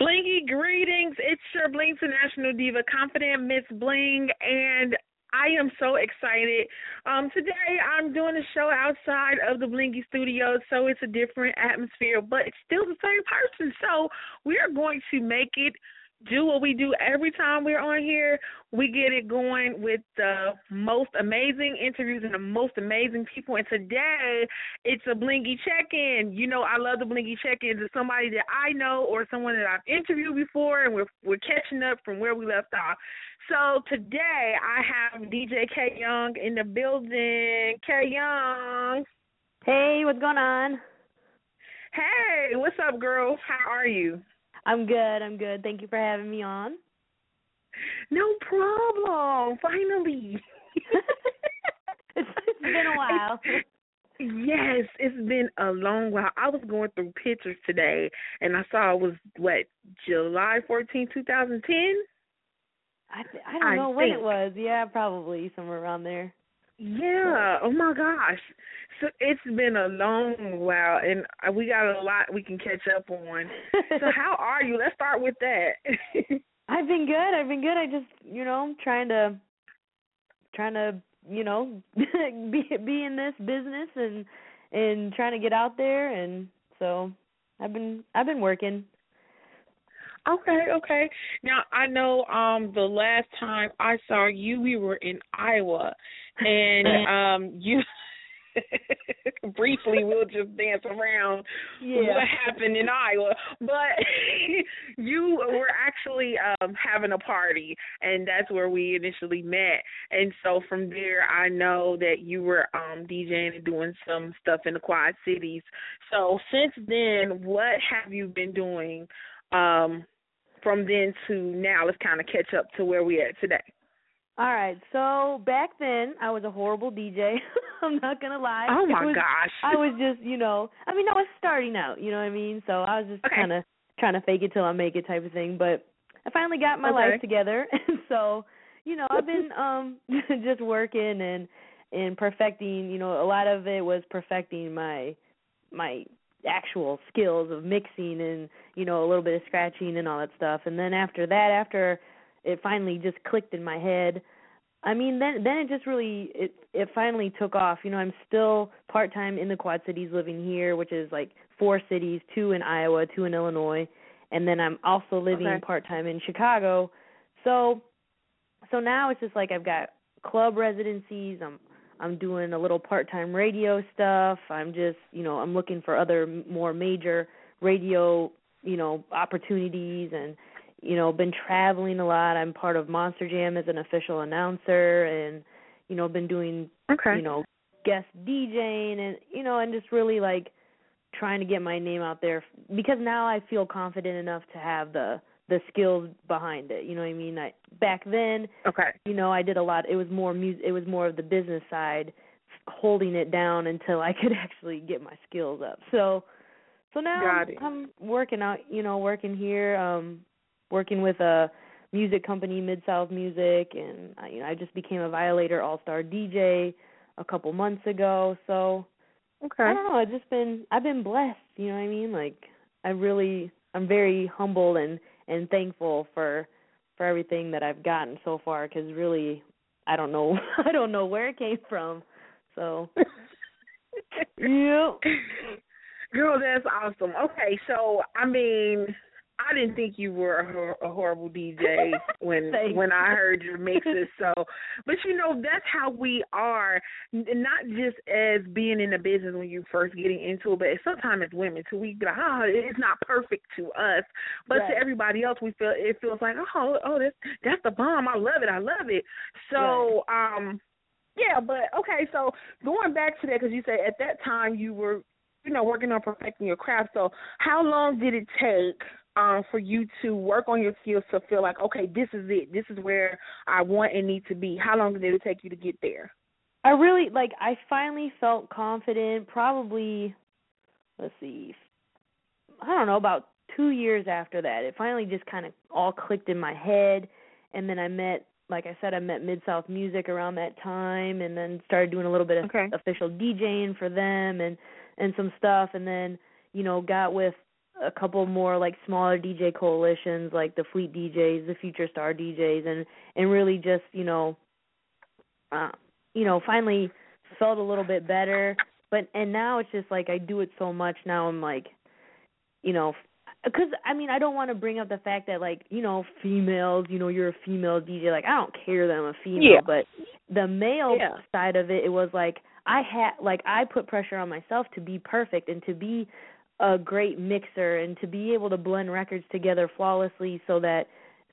Blingy greetings. It's your Bling International Diva, Confident Miss Bling, and I am so excited. Um, today I'm doing a show outside of the Blingy Studios, so it's a different atmosphere, but it's still the same person. So we are going to make it do what we do every time we're on here. We get it going with the most amazing interviews and the most amazing people. And today it's a blingy check in. You know, I love the blingy check ins. It's somebody that I know or someone that I've interviewed before and we're we're catching up from where we left off. So today I have DJ K Yung in the building. K Yung. Hey, what's going on? Hey, what's up, girl? How are you? I'm good. I'm good. Thank you for having me on. No problem. Finally. it's, it's been a while. Yes, it's been a long while. I was going through pictures today and I saw it was what, July 14, 2010? I th- I don't know I when think. it was. Yeah, probably somewhere around there. Yeah. Oh my gosh. So it's been a long while, and we got a lot we can catch up on. so how are you? Let's start with that. I've been good. I've been good. I just, you know, trying to trying to, you know, be be in this business and and trying to get out there and so I've been I've been working. okay, okay. Now I know um the last time I saw you, we were in Iowa, and um you. briefly we'll just dance around Yeah. what happened in Iowa. But you were actually um having a party and that's where we initially met. And so from there I know that you were um DJing and doing some stuff in the Quad Cities. So since then, what have you been doing um from then to now? Let's kind of catch up to where we at today. All right. So back then, I was a horrible DJ. I'm not gonna lie. Oh my was- gosh. I was just, you know, I mean, I was starting out. You know what I mean? So I was just Okay. kind of trying to fake it till I make it type of thing. But I finally got my Okay. life together, and so, you know, I've been um just working and and perfecting. You know, a lot of it was perfecting my my actual skills of mixing and you know a little bit of scratching and all that stuff. And then after that, after it finally just clicked in my head. I mean, then then it just really it it finally took off. You know, I'm still part time in the Quad Cities, living here, which is like four cities, two in Iowa, two in Illinois, and then I'm also living Okay. part time in Chicago. So, so now it's just like I've got club residencies. I'm I'm doing a little part time radio stuff. I'm just you know I'm looking for other more major radio you know opportunities and you know been traveling a lot i'm part of monster jam as an official announcer and you know been doing Okay. you know guest djing and you know and just really like trying to get my name out there because now i feel confident enough to have the the skills behind it you know what i mean i back then Okay. you know i did a lot it was more music it was more of the business side holding it down until i could actually get my skills up so so now it. i'm working out you know working here um working with a music company mid south music and I, you know i just became a violator all star dj a couple months ago so Okay. I don't know. I've just been I've been blessed. You know what I mean? Like I really I'm very humble and and thankful for for everything that I've gotten so far. Because really I don't know I don't know where it came from. So yeah. Girl, that's awesome. Okay, so I mean, I didn't think you were a, a horrible DJ when when I heard your mixes. So, but you know, that's how we are. Not just as being in the business when you first getting into it, but sometimes as women too. We be like, oh, it's not perfect to us, but Right. to everybody else, we feel it feels like, oh, oh, that's that's the bomb. I love it. I love it. So, um. Yeah, but okay. So going back to that, because you said at that time you were, you know, working on perfecting your craft. So how long did it take um, for you to work on your skills to feel like, okay, this is it. This is where I want and need to be. How long did it take you to get there? I really like. I finally felt confident. Probably, let's see, I don't know, about two years after that. It finally just kind of all clicked in my head, and then I met like I said, I met Mid South Music around that time, and then started doing a little bit of okay. official DJing for them and and some stuff, and then you know got with a couple more like smaller DJ coalitions like the Fleet DJs, the Future Star DJs, and and really just you know, uh, you know, finally felt a little bit better. But and now it's just like I do it so much now. I'm like, you know, because I mean I don't want to bring up the fact that like you know females you know you're a female DJ like I don't care that I'm a female yeah. but the male yeah. side of it it was like I had like I put pressure on myself to be perfect and to be a great mixer and to be able to blend records together flawlessly so that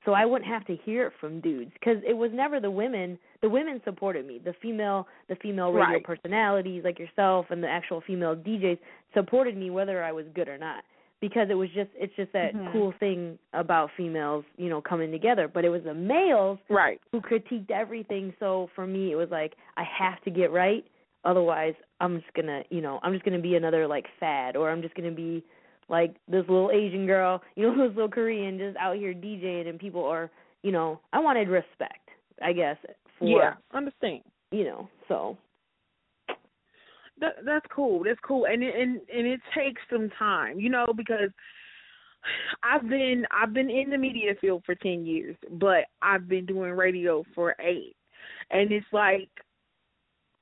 so I wouldn't have to hear it from dudes because it was never the women the women supported me the female the female radio right. personalities like yourself and the actual female DJs supported me whether I was good or not because it was just it's just that mm-hmm. cool thing about females, you know, coming together. But it was the males right who critiqued everything. So for me it was like I have to get right, otherwise I'm just gonna you know, I'm just gonna be another like fad or I'm just gonna be like this little Asian girl, you know, this little Korean just out here DJing and people are you know, I wanted respect, I guess, for Yeah, understand. You know, so that that's cool. That's cool, and it, and and it takes some time, you know, because I've been I've been in the media field for ten years, but I've been doing radio for eight, and it's like,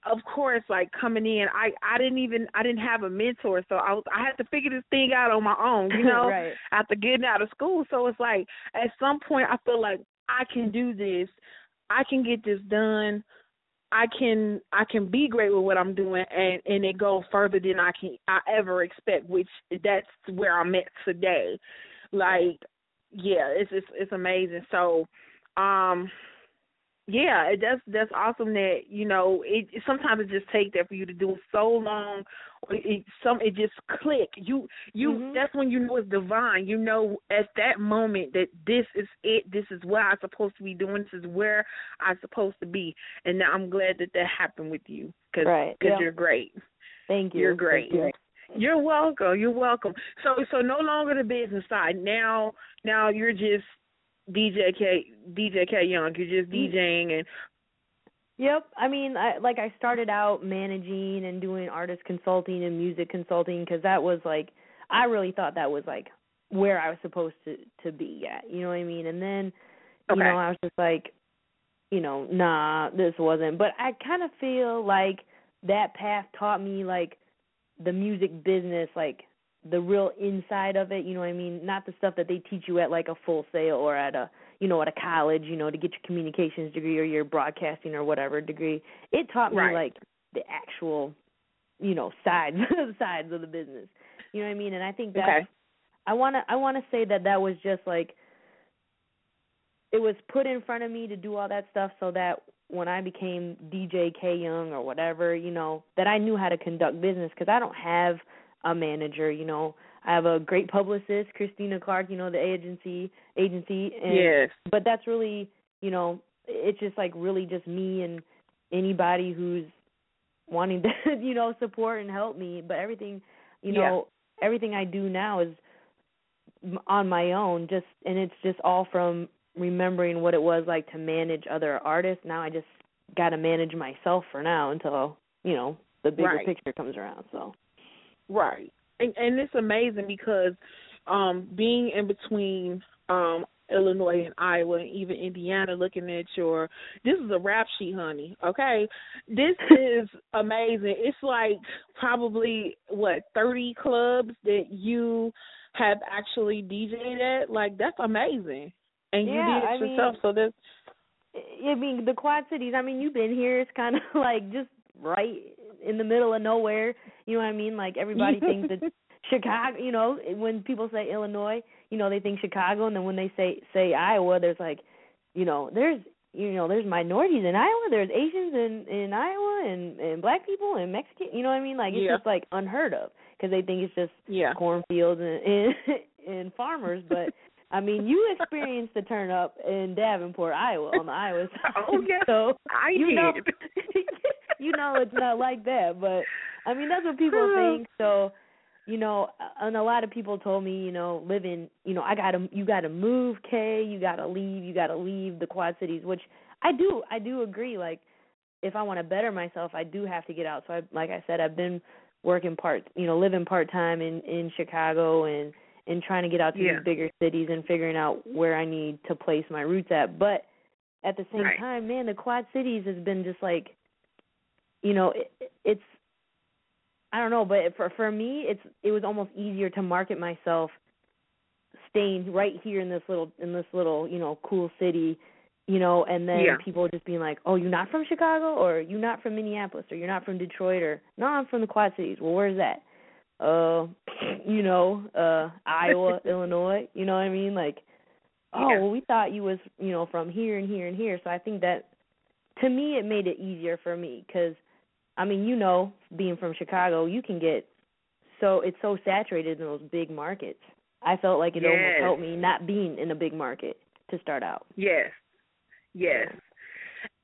of course, like coming in, I I didn't even I didn't have a mentor, so I was I had to figure this thing out on my own, you know, right. after getting out of school. So it's like at some point I feel like I can do this, I can get this done I can I can be great with what I'm doing and and it go further than I can I ever expect, which that's where I'm at today. Like, yeah, it's it's it's amazing. So, um, yeah, that's that's awesome that you know it, it sometimes it just takes that for you to do it so long it some it just click. You you mm-hmm. that's when you know it's divine. You know at that moment that this is it this is what i'm supposed to be doing this is where i'm supposed to be. And now i'm glad that that happened with you because right. cause yeah. you're great. Thank you. You're great. you. you're welcome. You're welcome. So so no longer the business side. Now now you're just DJ K DJ K Yung. You're just Mm-hmm. DJing and Yep. I mean, I like I started out managing and doing artist consulting and music consulting cuz that was like I really thought that was like where I was supposed to to be at. You know what I mean? And then you okay. know, I was just like you know, nah, this wasn't. But I kind of feel like that path taught me like the music business like the real inside of it, you know what I mean? Not the stuff that they teach you at like a full sail or at a you know, at a college, you know, to get your communications degree or your broadcasting or whatever degree. It taught me right. like the actual, you know, sides sides of the business. You know what I mean? And I think that okay. I want to I want to say that that was just like it was put in front of me to do all that stuff so that when I became DJ K Yung or whatever, you know, that I knew how to conduct business because I don't have a manager, you know. I have a great publicist, Christina Clark, you know, the agency agency and yes. but that's really, you know, it's just like really just me and anybody who's wanting to, you know, support and help me, but everything, you know, yeah. everything I do now is on my own just and it's just all from remembering what it was like to manage other artists. Now I just got to manage myself for now until, you know, the bigger right. picture comes around, so Right. And and it's amazing because um being in between um Illinois and Iowa and even Indiana looking at your this is a rap sheet, honey. Okay. This is amazing. It's like probably what, thirty clubs that you have actually DJed at? Like that's amazing. And you yeah, did it I yourself, mean, so that's I mean, the Quad Cities, I mean, you've been here, it's kinda like just right in the middle of nowhere. You know what I mean? Like everybody thinks that Chicago. You know, when people say Illinois, you know they think Chicago, and then when they say say Iowa, there's like, you know, there's you know, there's minorities in Iowa, there's Asians in in Iowa, and and black people and Mexican. You know what I mean? Like it's Yeah. just like unheard of because they think it's just Yeah. cornfields and and, and farmers. But I mean, you experienced the turn up in Davenport, Iowa, on the Iowa oh, side. Oh, yes, so I you did. know, you know it's not like that. But I mean, that's what people think. So you know, and a lot of people told me, you know, living, you know, I gotta, you gotta move, Kay, you gotta leave, you gotta leave the Quad Cities, which I do, I do agree. Like, if I want to better myself, I do have to get out. So, I, like I said, I've been working part, you know, living part time in in Chicago and and trying to get out to Yeah. these bigger cities and figuring out where I need to place my roots at. But at the same Right. time, man, the Quad Cities has been just like, you know, it, it's I don't know, but for for me, it's it was almost easier to market myself staying right here in this little in this little you know cool city, you know, and then Yeah. people just being like, "Oh, you're not from Chicago, or you're not from Minneapolis, or you're not from Detroit, or no, I'm from the Quad Cities. Well, where's that? Uh, you know, uh, Iowa, Illinois. You know what I mean? Like, oh, Yeah. well, we thought you was you know from here and here and here. So I think that to me it made it easier for me because I mean, you know, being from Chicago, you can get so it's so saturated in those big markets. I felt like it almost helped me not being in a big market to start out. Yes. Yes.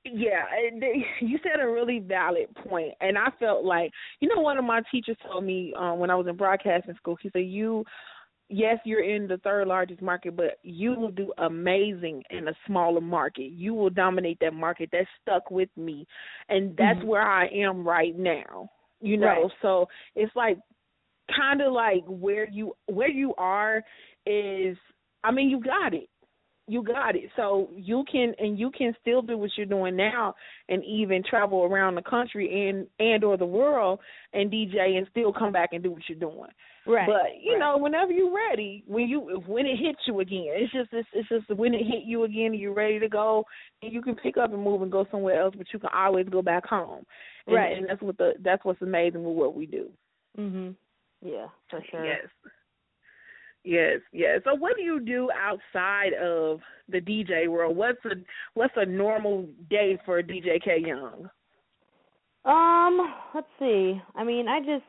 Yeah, you said a really valid point, and I felt like you know one of my teachers told me um, when I was in broadcasting school. He said, "You, yes, you're in the third largest market, but you will do amazing in a smaller market. You will dominate that market." That stuck with me, and that's Mhm. where I am right now. You know, Right. so it's like kind of like where you where you are is. I mean, you got it you got it. So you can and you can still do what you're doing now and even travel around the country and and or the world and DJ and still come back and do what you're doing. Right. But you right. know, whenever you're ready, when you when it hits you again, it's just it's, it's just when it hit you again you're ready to go, and you can pick up and move and go somewhere else, but you can always go back home. And, Right. And that's what the that's what's amazing with what we do. Mhm. Yeah, for sure. Yes. Yes, yes. So what do you do outside of the DJ world? What's a what's a normal day for DJ K Yung? Um, let's see. I mean, I just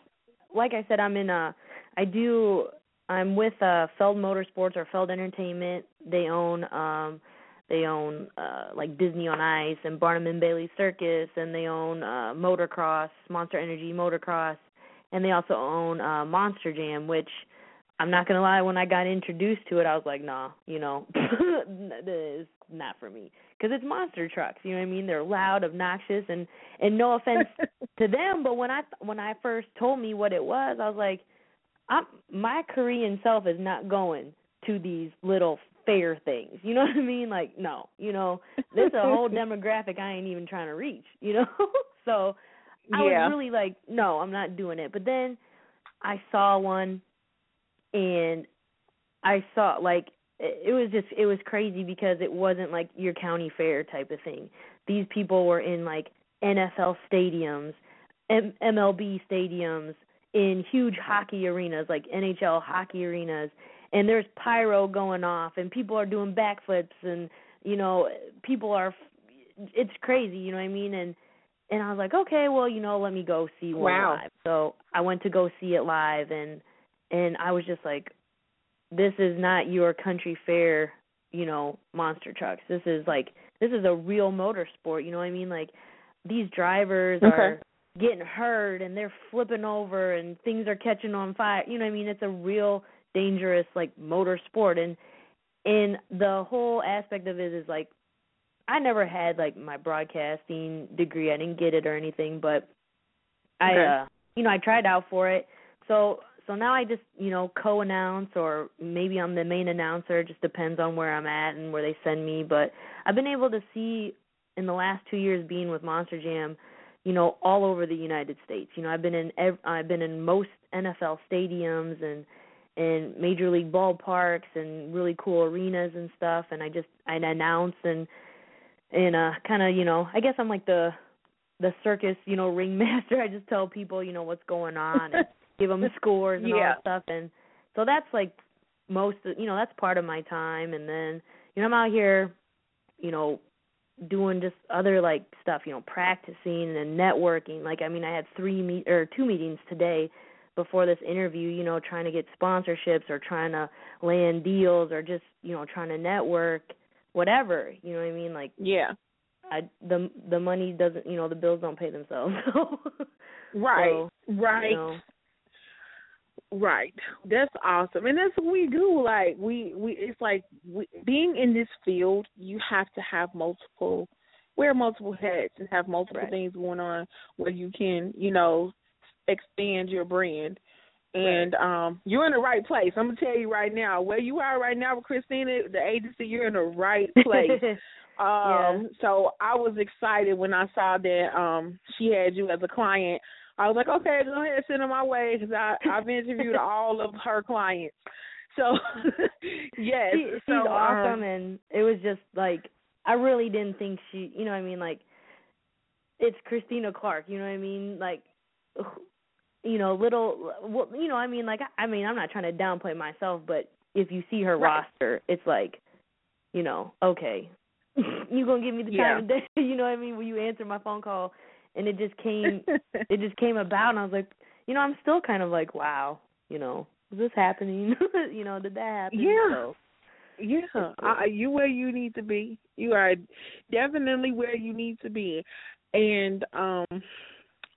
like I said, I'm in a. I do. I'm with uh Feld Motorsports or Feld Entertainment. They own um they own uh like Disney on Ice and Barnum and Bailey Circus and they own uh Motocross, Monster Energy Motocross, and they also own uh Monster Jam, which I'm not gonna lie, when I got introduced to it, I was like, nah, you know, this is not for me because it's monster trucks. You know what I mean? They're loud, obnoxious, and and no offense to them, but when I when I first told me what it was, I was like, I'm my Korean self is not going to these little fair things. You know what I mean? Like, no, you know, there's a whole demographic I ain't even trying to reach. You know, so I Yeah. was really like, no, I'm not doing it. But then I saw one, and I saw like it it was just it was crazy because it wasn't like your county fair type of thing. These people were in like NFL stadiums, M- MLB stadiums, in huge hockey arenas like NHL hockey arenas, and there's pyro going off, and people are doing backflips, and you know people are. It's crazy, you know what I mean? And and I was like, okay, well, you know, let me go see one Wow. live. So I went to go see it live, and and I was just like, this is not your country fair, you know, monster trucks. This is like this is a real motorsport, you know what I mean? Like these drivers Okay. are getting hurt and they're flipping over and things are catching on fire. You know what I mean? It's a real dangerous like motorsport and and the whole aspect of it is like I never had like my broadcasting degree. I didn't get it or anything, but I Okay. uh you know, I tried out for it. So so now I just, you know, co-announce or maybe I'm the main announcer, it just depends on where I'm at and where they send me, but I've been able to see in the last 2 years being with Monster Jam, you know, all over the United States. You know, I've been in ev- I've been in most NFL stadiums and and major league ballparks and really cool arenas and stuff and I just I announce and and uh kind of, you know, I guess I'm like the the circus, you know, ringmaster. I just tell people, you know, what's going on and give them scores and all that stuff. And so that's like most, of, you know, that's part of my time. And then, you know, I'm out here, you know, doing just other like stuff, you know, practicing and networking. Like I mean, I had three meet or two meetings today before this interview, you know, trying to get sponsorships or trying to land deals or just, you know, trying to network, whatever. You know what I mean? Like Yeah. I the the money doesn't, you know, the bills don't pay themselves. So Right. so, right. you know, Right. That's awesome. And that's what we do. Like we we it's like we, being in this field, you have to have multiple wear multiple hats and have multiple Right. things going on where you can, you know, expand your brand. And um you're in the right place. I'm gonna tell you right now, where you are right now with Christina, the agency, you're in the right place. Um, so I was excited when I saw that um she had you as a client. I was like, okay, go ahead, send her my way because I I've interviewed all of her clients. So yes, she, she's so, um, awesome and it was just like I really didn't think she you know what I mean like it's Christina Clark you know what I mean like you know little well, you know I mean like I mean I'm not trying to downplay myself but if you see her Right. roster it's like you know okay you going to give me the time Yeah. of day you know what I mean when you answer my phone call and it just came it just came about and I was like you know I'm still kind of like wow you know is this happening you know did that happen Yeah. so Yeah, uh, you where you need to be. You are definitely where you need to be, and um,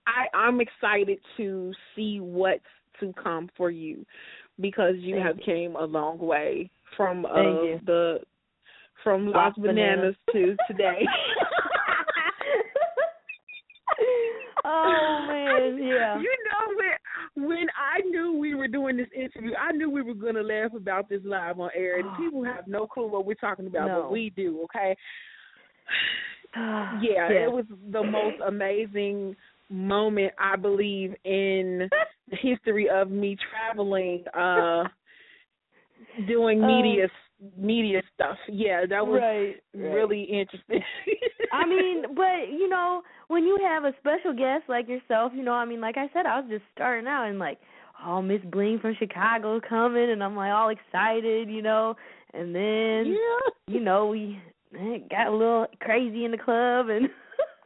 I I'm excited to see what's to come for you because you Thank have came a long way from uh, the from Los Lost Bananas Bananas. to today. oh man, yeah. You know when when I knew we were doing this interview, I knew we were going to laugh about this live on air. And people have no clue what we're talking about, No. but we do. Okay. yeah, Yeah, it was the most amazing moment I believe in the history of me traveling, uh doing Oh. media media stuff. Yeah, that was right, right. really interesting. I mean, but you know, when you have a special guest like yourself, you know, I mean, like I said, I was just starting out and like, oh, Miss Bling from Chicago coming, and I'm like all excited, you know, and then yeah. you know we got a little crazy in the club and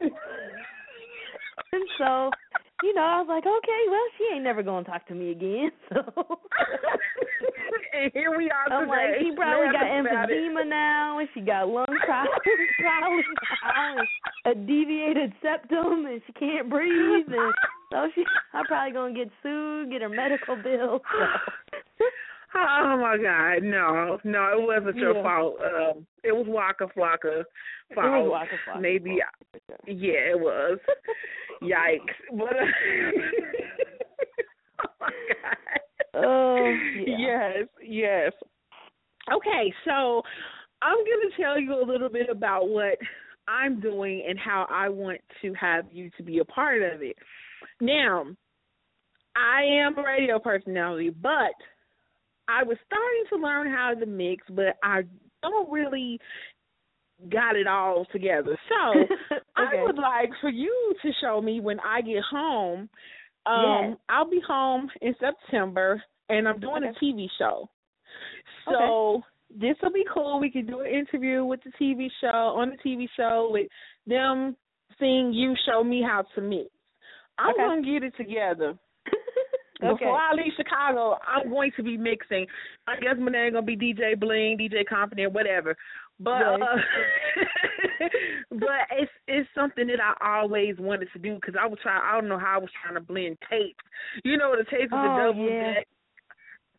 and so you know I was like okay well she ain't never gonna talk to me again so and here we are I'm today. like she probably got about it. emphysema now and she got lung problems probably now and a deviated septum and she can't breathe and so she I'm probably gonna get sued get her medical bill so. Oh my God, no, no, it wasn't your Yeah. fault. Um, it was Waka Flocka fault. It was Waka Flocka's Maybe, yeah, it was. Yikes! But uh, oh my God. Oh, yeah. Yes, yes. Okay, so I'm going to tell you a little bit about what I'm doing and how I want to have you to be a part of it. Now, I am a radio personality, but I was starting to learn how to mix, but I don't really got it all together. So I would like for you to show me when I get home. Um, Yes. I'll be home in September, and I'm doing Okay. a TV show. So this will be cool. We can do an interview with the TV show on the TV show with them seeing you show me how to mix. I'm Okay. gonna get it together. Okay. Before I leave Chicago, I'm going to be mixing. I guess my name gonna be DJ Bling, DJ Confident, whatever. But Right. uh, but it's it's something that I always wanted to do because I was trying. I don't know how I was trying to blend tapes. You know, the tapes is Oh, a double yeah. deck.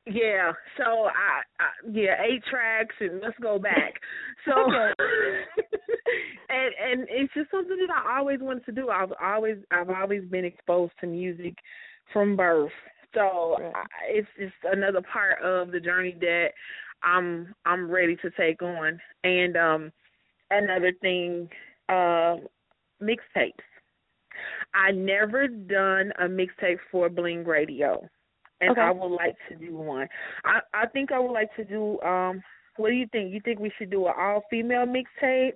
Yeah, so I, I yeah, eight tracks and let's go back. So and and it's just something that I always wanted to do. I've always I've always been exposed to music from birth. So Right. I, it's just another part of the journey that I'm I'm ready to take on. And um another thing, uh mixtapes. I never done a mixtape for Bling Radio. And Okay. I would like to do one. I I think I would like to do um what do you think? You think we should do an all female mixtape?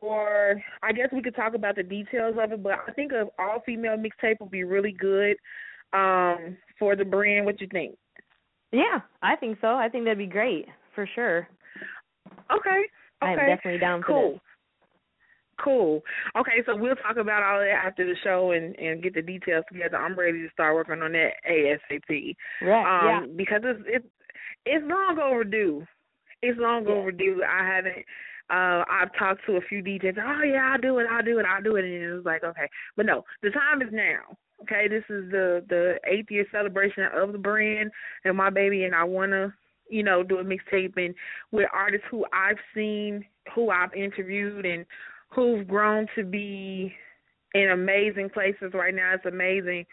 Or I guess we could talk about the details of it, but I think an all female mixtape would be really good um for the brand. What you think? Yeah, I think so. I think that'd be great for sure. Okay. Okay. I'm definitely down for Cool. this. Cool. Okay, so we'll talk about all that after the show and and get the details together. I'm ready to start working on that ASAP. Right. Um, because it's it's it's long overdue. It's long Yeah. overdue. I haven't. Uh, I've talked to a few DJs. Oh yeah, I'll do it. I'll do it. I'll do it. And it was like, okay, but no, the time is now. Okay, this is the the eighth year celebration of the brand and my baby, and I wanna, you know, do a mixtape and with artists who I've seen, who I've interviewed, and who've grown to be in amazing places right now. It's amazing.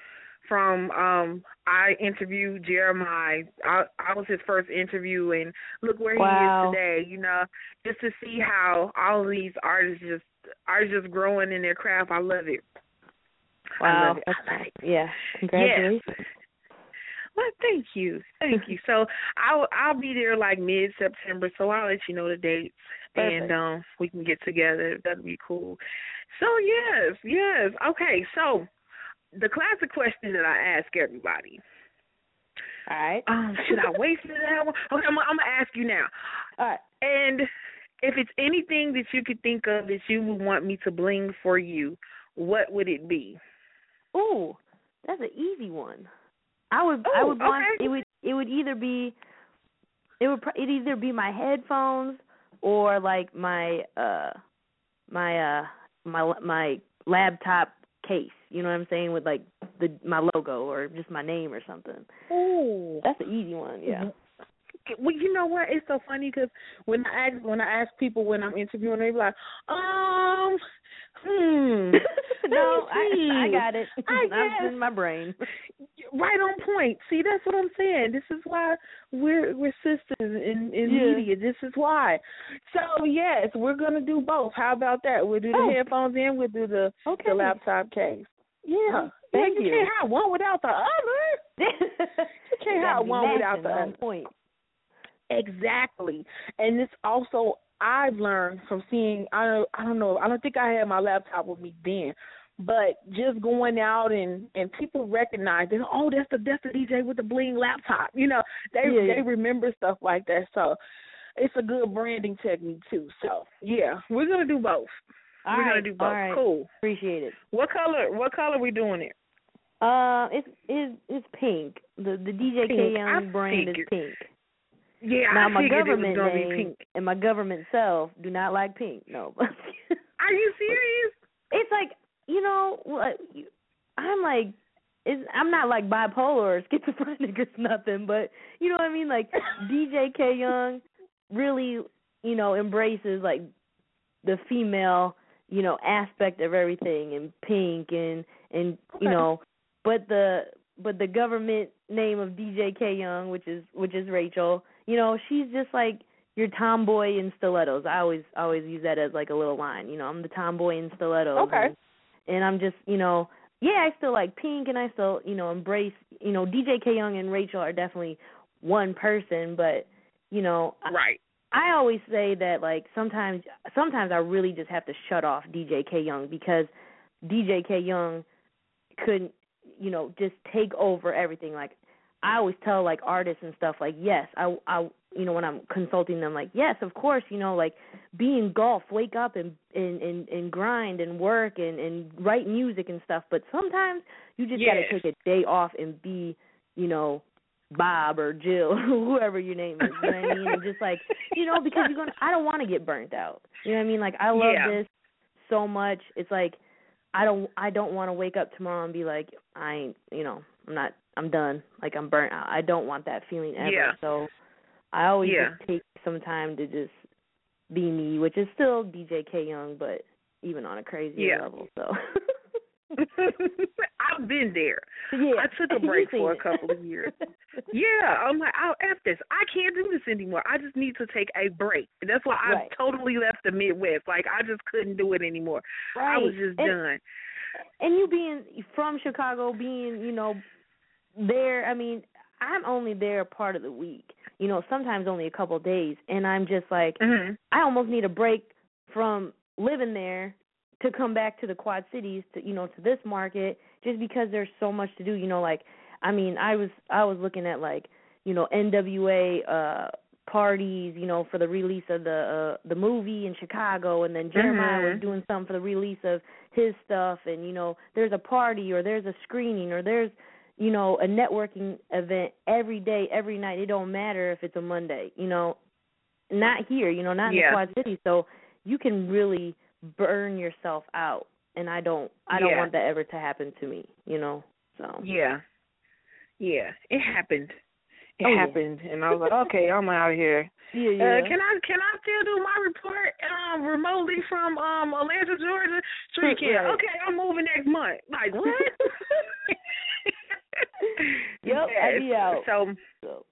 From um I interviewed Jeremiah. I I was his first interview and look where Wow. he is today, you know. Just to see how all of these artists just are just growing in their craft. I love it. Wow. That's I love it. yeah. Congratulations. Well, thank you, thank you. So I'll I'll be there like mid September, so I'll let you know the dates, Perfect. and um we can get together. That'd be cool. So yes, yes. Okay, so the classic question that I ask everybody. All right. Um, should I wait for that one? Okay, I'm, I'm gonna ask you now. All right. And if it's anything that you could think of that you would want me to bling for you, what would it be? Ooh, that's an easy one. I would I Ooh, would want okay. it would it would either be it would it either be my headphones or like my uh my uh my my laptop case. You know what I'm saying with like the my logo or just my name or something. Ooh. That's an easy one. Yeah. Well, you know what? It's so funny because when I ask when I ask people when I'm interviewing, they be like, um, hmm. no, I I got it. I guess. in my brain. Right on point. See, that's what I'm saying. This is why we're we're sisters in in Yeah. media. This is why. So yes, we're gonna do both. How about that? We'll do the Oh. headphones and we'll do the Okay. the laptop case. Yeah. Thank yeah, you. you. can't have one without the other. you can't have one without the other. point. Exactly. And it's also I've learned from seeing I don't I don't know, I don't think I had my laptop with me then. But just going out and and people recognize that oh that's the that's the DJ with the bling laptop. You know, they Yeah. they remember stuff like that. So it's a good branding technique too. So yeah, we're gonna do both. All we're right, gonna do both. right. Cool. Appreciate it. What color what color we doing it? Uh, it's it's it's pink. The the DJ K Pink. Young brand figured. is pink. Yeah, now I my figured it was government name and my government self do not like pink. No. Are you serious? it's like you know I'm like. It's, I'm not like bipolar or schizophrenic or nothing, but you know what I mean. Like DJ K Yung really, you know, embraces like the female, you know, aspect of everything and pink and and you know, but the but the government name of DJ K Yung, which is which is Rachel, you know, she's just like your tomboy in stilettos. I always always use that as like a little line. You know, I'm the tomboy in stilettos. Okay. And, and I'm just, you know, yeah, I still like pink and I still, you know, embrace, you know, DJ K Yung and Rachel are definitely one person, but you know, I- Right. I always say that like sometimes sometimes I really just have to shut off DJ K Yung because DJ K Yung couldn't you know just take over everything like I always tell like artists and stuff like yes I I you know when I'm consulting them like yes of course you know like be in golf wake up and and and, and grind and work and and write music and stuff but sometimes you just got to take a day off and be you know Bob or Jill, whoever your name is, you know what I mean? And just like, you know, because you're gonna I don't want to get burnt out. You know what I mean? Like I love Yeah. this so much. It's like I don't I don't want to wake up tomorrow and be like I ain't, you know, I'm not I'm done. Like I'm burnt out. I don't want that feeling ever. Yeah. So I always Yeah. just take some time to just be me, which is still DJ K Yung, but even on a crazier Yeah. level. So I've been there. yeah, I took a break for a couple of years. Yeah, I'm like, I'll F this. I can't do this anymore. I just need to take a break. That's why I Right. totally left the Midwest. Like I just couldn't do it anymore. right. I was just And- done. and you being from Chicago, being you know there. I mean, I'm only there a part of the week. You know, sometimes only a couple of days, and I'm just like, Mhm. I almost need a break from living there to come back to the Quad Cities to you know to this market just because there's so much to do. You know, like I mean, I was I was looking at like you know NWA uh parties, you know, for the release of the uh, the movie in Chicago, and then Jeremiah Mhm. was doing something for the release of his stuff, and you know, there's a party or there's a screening or there's you know a networking event every day, every night. It don't matter if it's a Monday, you know, not here, you know, not in Yeah. the Quad City. So you can really burn yourself out, and I don't, I don't Yeah. want that ever to happen to me, you know. So Yeah. Yeah. It happened. It Oh, yeah. happened, and I was like, okay, I'm out of here. yeah, yeah. Uh, can I can I still do my report um remotely from um Atlanta, Georgia? Sure you can. Right. Okay, I'm moving next month. Like what? Yep, Yes. I be out. So So,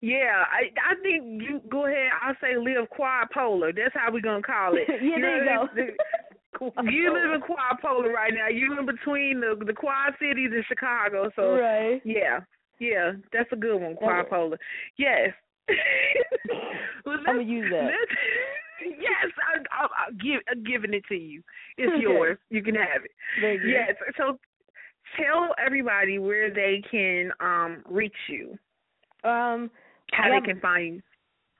yeah, I I think you go ahead. I'll say live quad polar. That's how we're gonna call it. yeah, there you go. the- You live in quad polar right now. You're in between the the quad cities and Chicago. So right. yeah, yeah, that's a good one, That quadpolar. Yes. well, I'ma use that. yes, I, I, I'm give, I'm giving it to you. It's Okay. yours. You can have it. Good. Yes. So tell everybody where they can um reach you, Um, how Yeah. they can find you.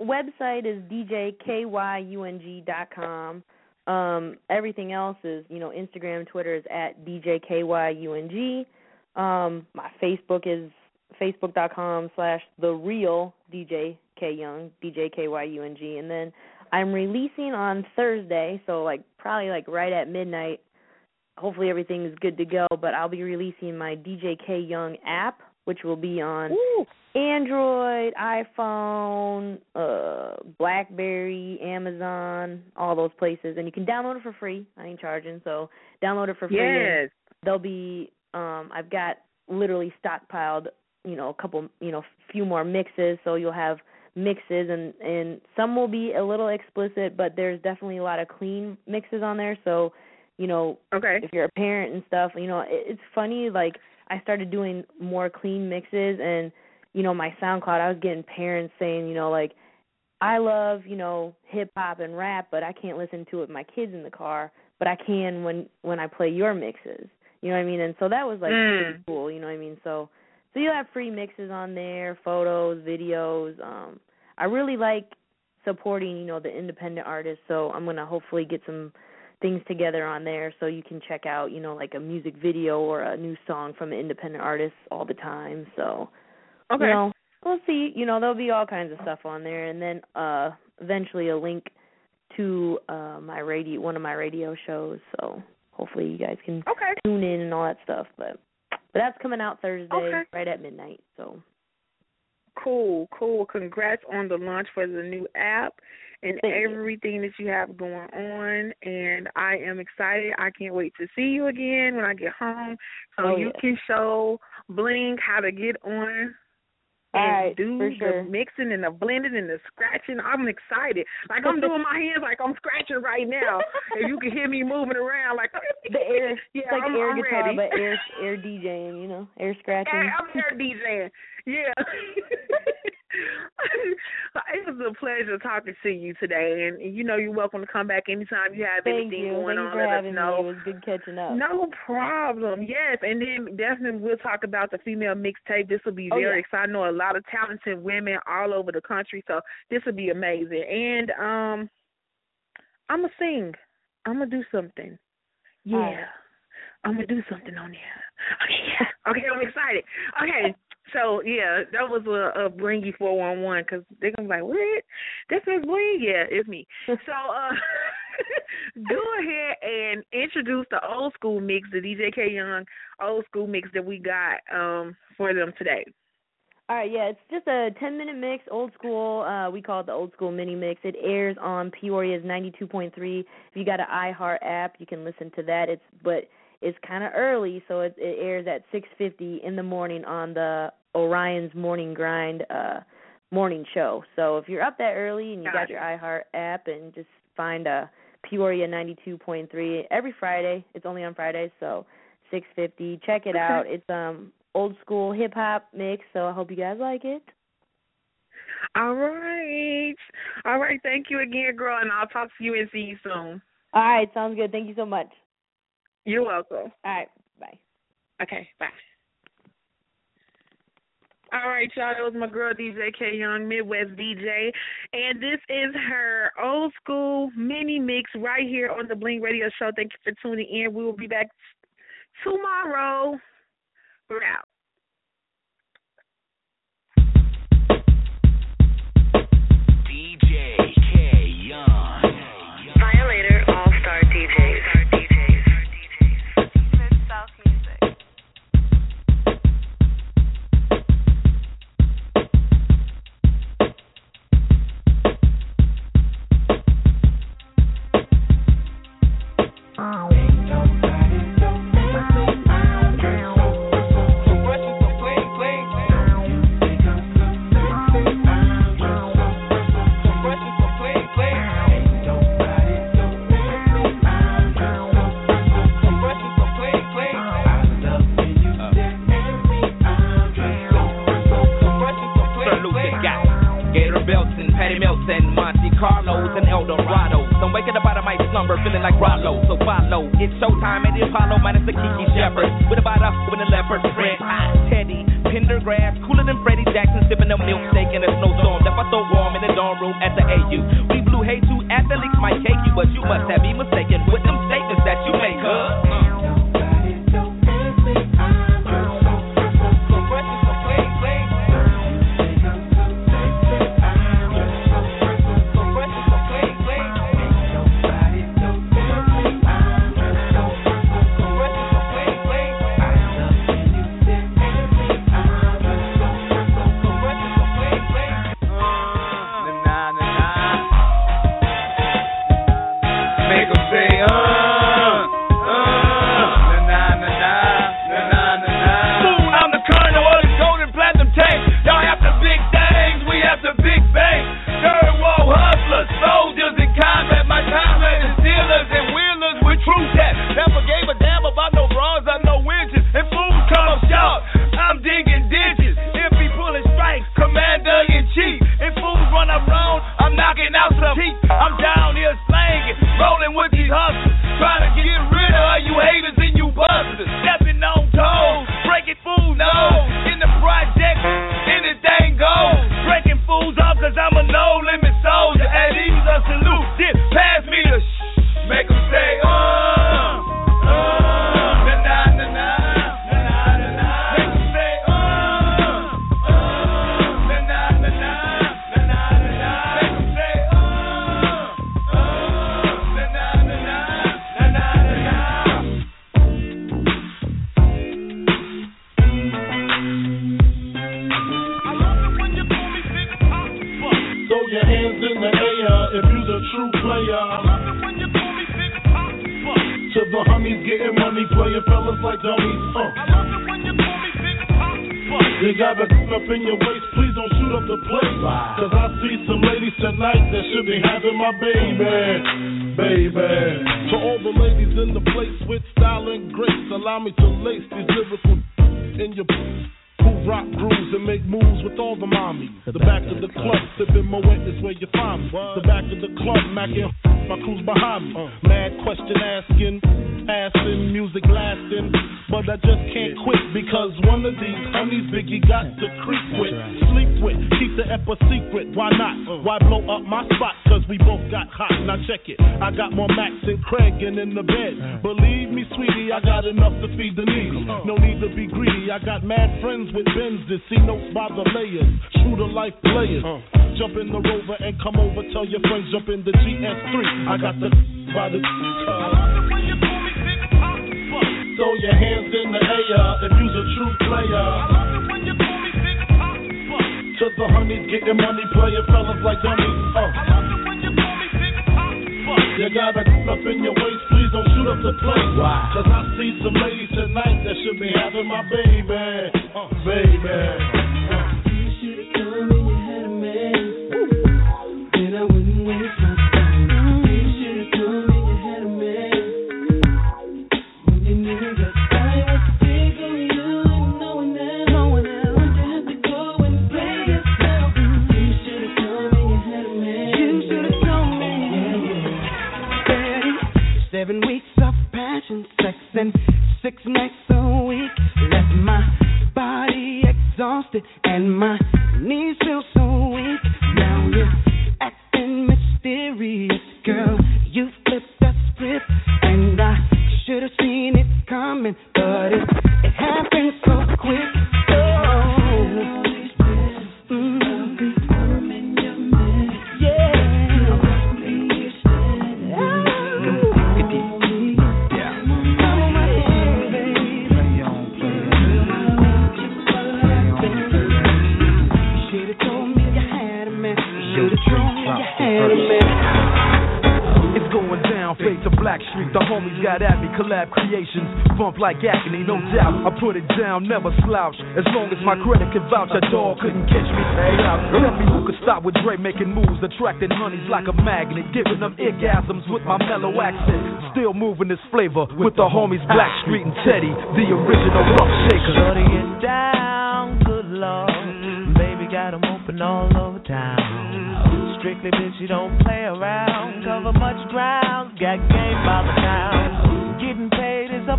website is djkyung.com. Um, everything else is, you know, Instagram, Twitter is at djkyung. Um, my Facebook is facebook.com slash the real DJ K Yung, DJ K Y U N G. And then I'm releasing on Thursday, so like probably like right at midnight. Hopefully everything is good to go, but I'll be releasing my DJ K Yung app, which will be on Woo. Android, iPhone, uh BlackBerry, Amazon, all those places, and you can download it for free. I ain't charging, so download it for free. Yes. There'll be um I've got literally stockpiled, you know, a couple, you know, few more mixes, so you'll have mixes and and some will be a little explicit, but there's definitely a lot of clean mixes on there, so you know, Okay. if you're a parent and stuff, you know, it, it's funny. Like I started doing more clean mixes, and you know, my SoundCloud, I was getting parents saying, you know, like I love, you know, hip hop and rap, but I can't listen to it with my kids in the car, but I can when when I play your mixes. You know what I mean? And so that was like Mm. pretty cool. You know what I mean? So so you'll have free mixes on there, photos, videos. Um, I really like supporting, you know, the independent artists. So I'm gonna hopefully get some things together on there so you can check out, you know, like a music video or a new song from an independent artist all the time. So Okay. you know, we'll see. You know, there'll be all kinds of stuff on there, and then uh eventually a link to uh my radio, one of my radio shows. So hopefully you guys can Okay. tune in and all that stuff. But but that's coming out Thursday, Okay. right at midnight. So Cool, cool. Congrats on the launch for the new app and everything that you have going on. And I am excited. I can't wait to see you again when I get home so Oh, you yeah. can show Bling how to get on and right, do the sure. mixing and the blending and the scratching. I'm excited. Like I'm doing my hands like I'm scratching right now. and you can hear me moving around like the air, Yeah, it's like I'm, air I'm guitar, ready. but air air DJing. You know, air scratching. Hey, I'm here DJing. Yeah. it was a pleasure talking to you today, and you know you're welcome to come back anytime you have Thank anything you. going Thank you on. for Let us having know. me. It was good catching up. No problem. Yes, and then definitely we'll talk about the female mixtape. This will be Oh, very yeah. exciting. I know a lot of talented women all over the country, so this will be amazing. And um, I'm gonna sing. I'm gonna do something. Yeah, right. I'm gonna do something on there. Okay, yeah. Okay, I'm excited. Okay. So yeah, that was a, a Blingy four one one because they're gonna be like, what? That's Miss Bling? Yeah, it's me. So uh, go ahead and introduce the old school mix, the DJ K Yung old school mix that we got um for them today. All right, yeah, it's just a 10 minute mix, old school. Uh, we call it the old school mini mix. It airs on Peoria's 92.3. If you got an iHeart app, you can listen to that. It's but it's kind of early, so it, it airs at 6:50 in the morning on the Orion's Morning Grind uh morning show. So if you're up that early and you got Gotcha. your iHeart app and just find a Peoria 92.3 every Friday. It's only on Fridays, so 6:50. Check it out. It's um old school hip hop mix, so I hope you guys like it. All right, all right. Thank you again, girl, and I'll talk to you and see you soon. All right, sounds good. Thank you so much. You're welcome. All right, bye. Okay, bye. All right, y'all. That was my girl DJ K Yung, Midwest DJ, and this is her old school mini mix right here on the Bling Radio Show. Thank you for tuning in. We will be back tomorrow. We're out. DJ K Yung. Violator All Star DJs. At minus the Kiki oh. Shepherd. With about a with a leopard print. Hot Teddy. Pendergrass. Cooler than Freddie Jackson sipping a milkshake in a snowstorm. That I throw warm in the dorm room at the AU. We blew hay too. Athletes might cake you, but you must have me mistaken with them statements that you make, huh? Asking, music lasting. But I just can't quit because one of these homies Biggie got to creep with, sleep with, keep the ep a secret. Why not? Why blow up my spot? Cause we both got hot. Now check it. I got more Max and Craig and in the bed. Believe me, sweetie, I got enough to feed the needy. No need to be greedy. I got mad friends with Benzes, see notes by the layers. True to life players. Jump in the rover and come over. Tell your friends jump in the GS3. I got the by the. Throw your hands in the air if you's a true player. To the honeys getting money, playing fellas like dummies. Uh. You got to up in your waist, please don't shoot up the place. Why? Cause I see some ladies tonight that should be having my baby. Uh, baby. Seven weeks of passion, sex, and six nights a week. Left my body exhausted, and my knees feel so weak. Now you're acting mysterious, girl. You flipped the script, and I should have seen it coming, but it, got at me, collab creations, bump like acne, no doubt. I put it down, never slouch. As long as my credit can vouch, a dog couldn't catch me. Hey. Tell me who could stop with Dre making moves, attracting honeys like a magnet, giving them orgasms with my mellow accent. Still moving this flavor with the homies Black Street and Teddy, the original rough shaker. Shorty get down, good lord. Baby got 'em open all over town. Strictly bitch, you don't play around. Cover much ground, got game by the town.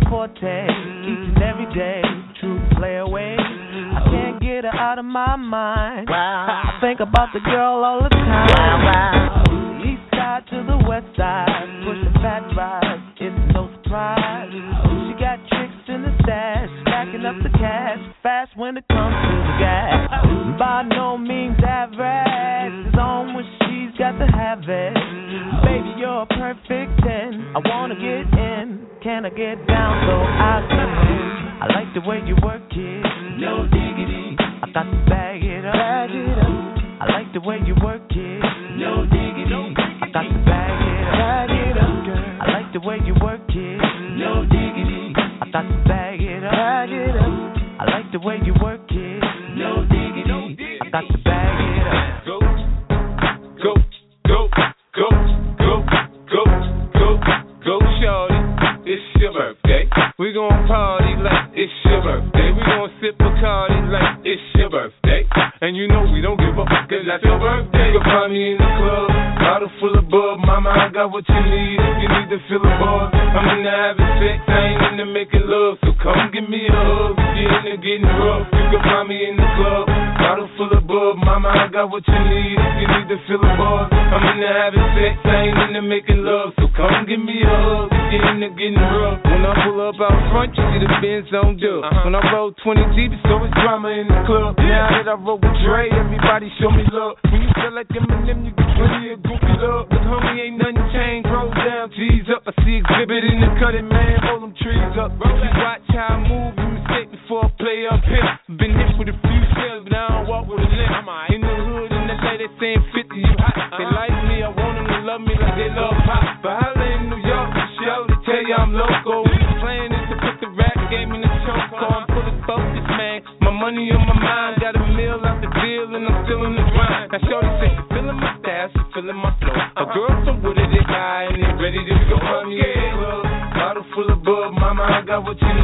Forte, each and every day. True play away. I can't get her out of my mind. I think about the girl all the time. East side to the west side, pushing fat rides, it's no surprise. She got tricks in the stash, stacking up the cash, fast when it comes to the gas. By no means average, it's on when she's got to have it. Baby, you're a perfect 10. I wanna get in, can I get down so I can? I like the way you work it, no diggity. I got to bag it up, bag it up. I like the way you work it, no diggity. I got to bag it up, bag it up, girl. I like the way you work it, no diggity. I got to bag it up, bag it up. I like the way you work me in the club, bottle full of bub. Mama, I got what you need if you need to feel a buzz. I'm into having sex, I ain't into making love. So come give me a hug if you're into getting rough. You can find me in the club, bottle full of bub. Mama, I got what you need if you need to feel a buzz. I'm into having sex, I ain't into making love. So come give me a hug you're into getting rough. When I pull up out front, you see the Benz on dub. When I roll 20 deep, it's always drama in the club. Now that I roll with Dre, everybody show me love. When you feel like them and them, you get plenty of goofy love. But homie, ain't nothing changed. Roll down, G's up. I see exhibit in the cutting, man. Roll them trees up. You watch how I move, you mistake before I play up here. Been hit with a few shells, but I don't walk with a limp. In the hood, and that's how they saying 50, you hot. They like love me like they love pop. But holla in New York, show to tell you I'm local. The plan is to put the rap game in the choke. So I'm fully focused, man. My money on my mind, got a meal out the deal, and I'm still in the grind. Now, Shorty say she feeling my style, she feeling my flow. A girl from Wooded, they high, and they ready to go. The club, bottle full of bub. Mama, I got what you need